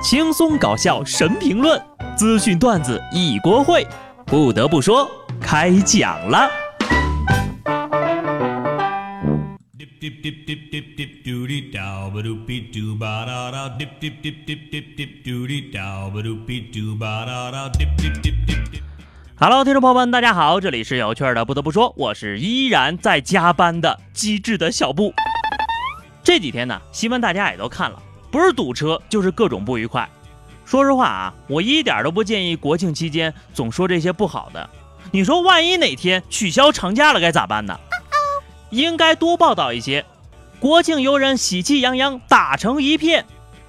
轻松搞笑神评论，资讯段子一锅烩。不得不说，开讲了。Hello，听众朋友们，大家好，这里是有趣的。不得不说，我是依然在加班的机智的小布。这几天呢，新闻大家也都看了，不是堵车就是各种不愉快。说实话啊，我一点都不建议国庆期间总说这些不好的。你说万一哪天取消长假了该咋办呢？应该多报道一些国庆游人喜气洋洋打成一片，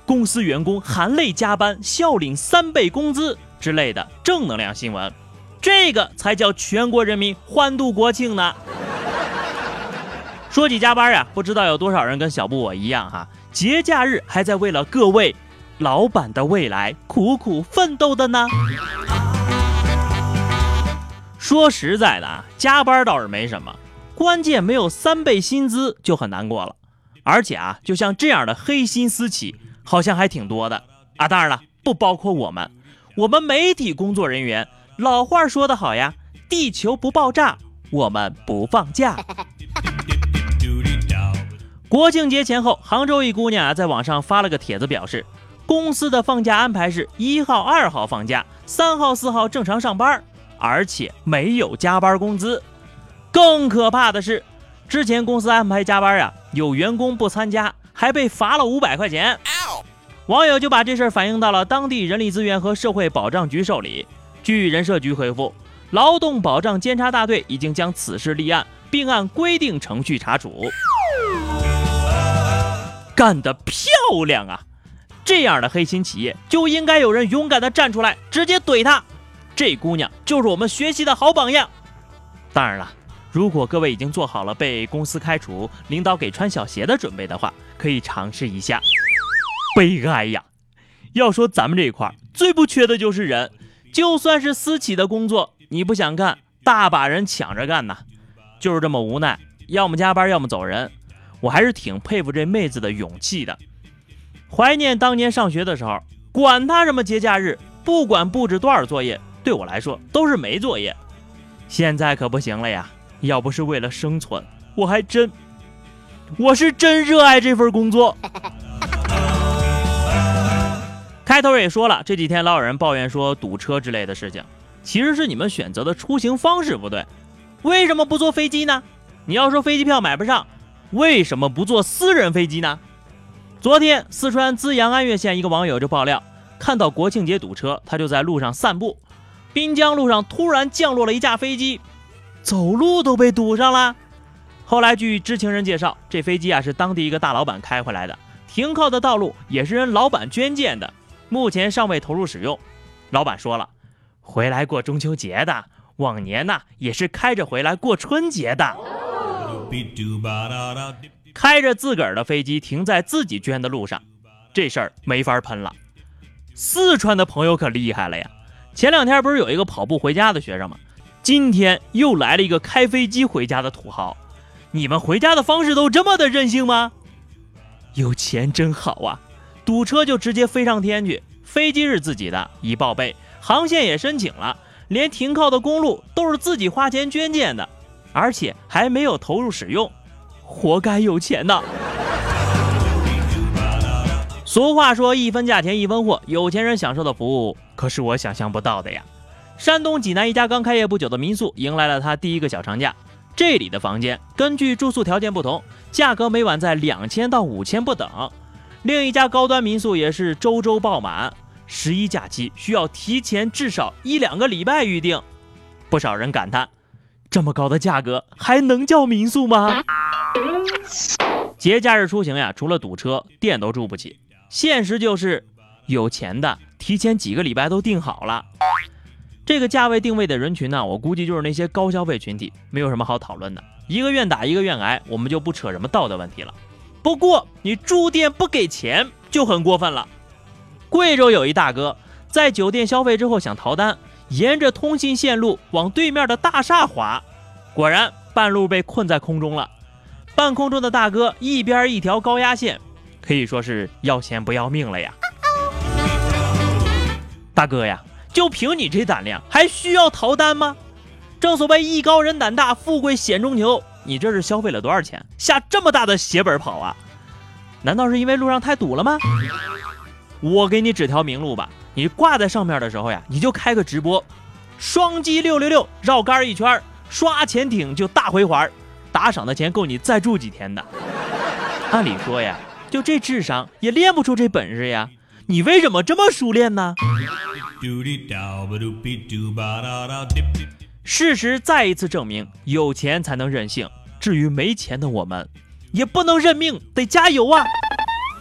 公司员工含泪加班笑领三倍工资之类的正能量新闻。这个才叫全国人民欢度国庆呢。说起加班啊，不知道有多少人跟小布我一样哈，节假日还在为了各位老板的未来苦苦奋斗的呢。说实在的啊，加班倒是没什么，关键没有三倍薪资就很难过了。而且啊，就像这样的黑心私企，好像还挺多的啊。当然了，不包括我们，我们媒体工作人员。老话说得好呀，地球不爆炸，我们不放假。国庆节前后，杭州一姑娘啊，在网上发了个帖子，表示公司的放假安排是一号、二号放假，三号、四号正常上班，而且没有加班工资。更可怕的是，之前公司安排加班啊，有员工不参加，还被罚了五百块钱。网友就把这事儿反映到了当地人力资源和社会保障局受理。据人社局回复，劳动保障监察大队已经将此事立案，并按规定程序查处。干得漂亮啊！这样的黑心企业就应该有人勇敢地站出来，直接怼他。这姑娘就是我们学习的好榜样。当然了，如果各位已经做好了被公司开除、领导给穿小鞋的准备的话，可以尝试一下。悲哀呀！要说咱们这一块最不缺的就是人。就算是私企的工作，你不想干，大把人抢着干呢。就是这么无奈，要么加班，要么走人。我还是挺佩服这妹子的勇气的。怀念当年上学的时候，管他什么节假日，不管布置多少作业，对我来说都是没作业。现在可不行了呀！要不是为了生存，我还真，我是真热爱这份工作。开头也说了，这几天老有人抱怨说堵车之类的事情，其实是你们选择的出行方式不对。为什么不坐飞机呢？你要说飞机票买不上，为什么不坐私人飞机呢？昨天四川资阳安岳县一个网友就爆料，看到国庆节堵车，他就在路上散步，滨江路上突然降落了一架飞机，走路都被堵上了。后来据知情人介绍，这飞机啊是当地一个大老板开回来的，停靠的道路也是人老板捐建的。目前尚未投入使用，老板说了，回来过中秋节的，往年呢也是开着回来过春节的。开着自个儿的飞机停在自己捐的路上，这事儿没法喷了。四川的朋友可厉害了呀，前两天不是有一个跑步回家的学生吗？今天又来了一个开飞机回家的土豪。你们回家的方式都这么的任性吗？有钱真好啊！堵车就直接飞上天去，飞机是自己的，已报备，航线也申请了，连停靠的公路都是自己花钱捐建的，而且还没有投入使用，活该有钱呐！俗话说一分价钱一分货，有钱人享受的服务可是我想象不到的呀！山东济南一家刚开业不久的民宿迎来了他第一个小长假，这里的房间根据住宿条件不同，价格每晚在两千到五千不等。另一家高端民宿也是周周爆满，十一假期需要提前至少一两个礼拜预定。不少人感叹：这么高的价格还能叫民宿吗？节假日出行呀，除了堵车，店都住不起。现实就是，有钱的提前几个礼拜都订好了。这个价位定位的人群呢，我估计就是那些高消费群体，没有什么好讨论的。一个愿打一个愿挨，我们就不扯什么道德问题了。不过你住店不给钱就很过分了。贵州有一大哥在酒店消费之后想逃单，沿着通信线路往对面的大厦滑，果然半路被困在空中了。半空中的大哥一边一条高压线，可以说是要钱不要命了呀。大哥呀，就凭你这胆量，还需要逃单吗？正所谓艺高人胆大，富贵险中求。你这是消费了多少钱，下这么大的血本跑啊？难道是因为路上太堵了吗？我给你指条明路吧，你挂在上面的时候呀，你就开个直播，双击六六六绕杆一圈，刷潜艇就大回环，打赏的钱够你再住几天的。按理说呀，就这智商也练不出这本事呀，你为什么这么熟练呢？事实再一次证明，有钱才能任性。至于没钱的我们，也不能认命，得加油啊！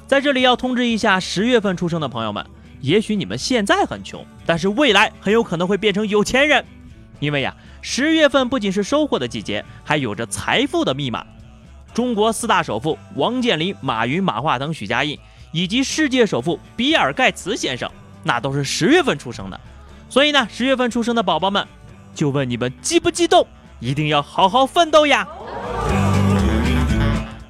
在这里要通知一下十月份出生的朋友们，也许你们现在很穷，但是未来很有可能会变成有钱人，因为呀，十月份不仅是收获的季节，还有着财富的密码。中国四大首富王健林、马云、马化腾、许家印，以及世界首富比尔盖茨先生，那都是十月份出生的。所以呢，十月份出生的宝宝们。就问你们激不激动？一定要好好奋斗呀！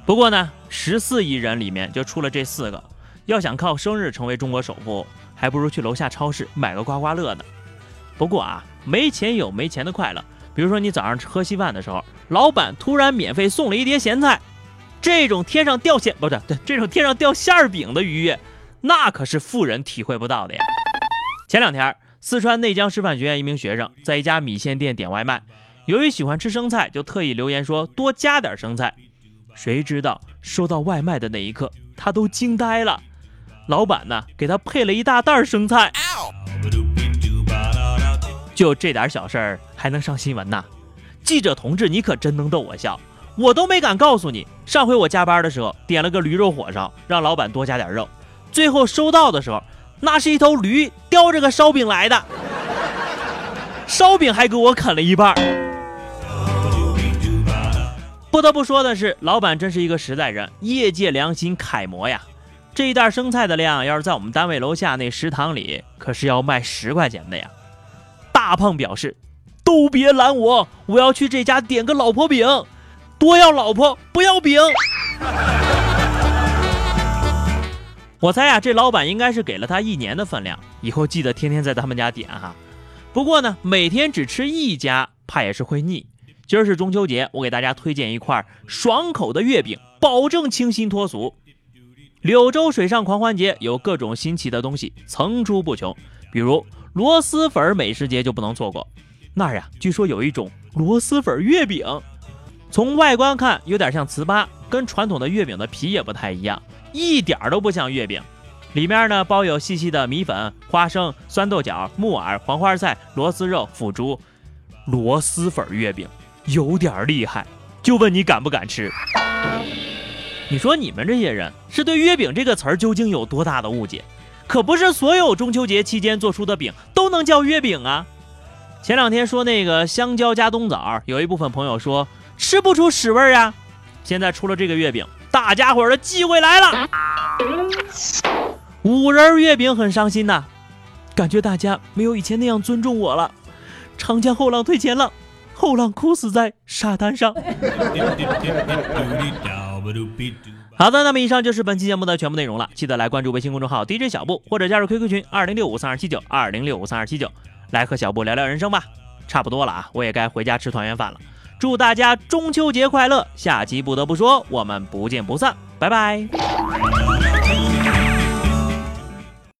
不过呢，十四亿人里面就出了这四个，要想靠生日成为中国首富，还不如去楼下超市买个刮刮乐呢。不过啊，没钱有没钱的快乐，比如说你早上喝稀饭的时候，老板突然免费送了一碟咸菜，这种天上掉馅不对对，这种天上掉馅饼的愉悦，那可是富人体会不到的呀。前两天。四川内江师范学院一名学生在一家米线店点外卖，由于喜欢吃生菜，就特意留言说多加点生菜。谁知道收到外卖的那一刻，他都惊呆了。老板呢，给他配了一大袋生菜。就这点小事儿还能上新闻呐？记者同志，你可真能逗我笑，我都没敢告诉你。上回我加班的时候点了个驴肉火烧，让老板多加点肉，最后收到的时候。那是一头驴叼着个烧饼来的，烧饼还给我啃了一半。不得不说的是，老板真是一个实在人，业界良心楷模呀。这一袋生菜的量，要是在我们单位楼下那食堂里，可是要卖十块钱的呀。大胖表示：“都别拦我，我要去这家点个老婆饼，多要老婆不要饼。”我猜呀，这老板应该是给了他一年的分量，以后记得天天在他们家点哈。不过呢，每天只吃一家，怕也是会腻。今儿是中秋节，我给大家推荐一块爽口的月饼，保证清新脱俗。柳州水上狂欢节有各种新奇的东西层出不穷，比如螺蛳粉美食节就不能错过。那儿呀，据说有一种螺蛳粉月饼，从外观看有点像糍粑，跟传统的月饼的皮也不太一样。一点都不像月饼，里面呢包有细细的米粉、花生、酸豆角、木耳、黄花菜、螺蛳肉、腐竹，螺蛳粉月饼有点厉害，就问你敢不敢吃？你说你们这些人是对月饼这个词儿究竟有多大的误解？可不是所有中秋节期间做出的饼都能叫月饼啊！前两天说那个香蕉加冬枣，有一部分朋友说吃不出屎味儿啊，现在出了这个月饼。大家伙的机会来了，五仁月饼很伤心呐，感觉大家没有以前那样尊重我了。长江后浪推前浪，后浪哭死在沙滩上。好的，那么以上就是本期节目的全部内容了。记得来关注微信公众号 DJ 小布，或者加入 QQ 群二零六五三二七九二零六五三二七九，来和小布聊聊人生吧。差不多了啊，我也该回家吃团圆饭了。祝大家中秋节快乐！下期不得不说，我们不见不散，拜拜。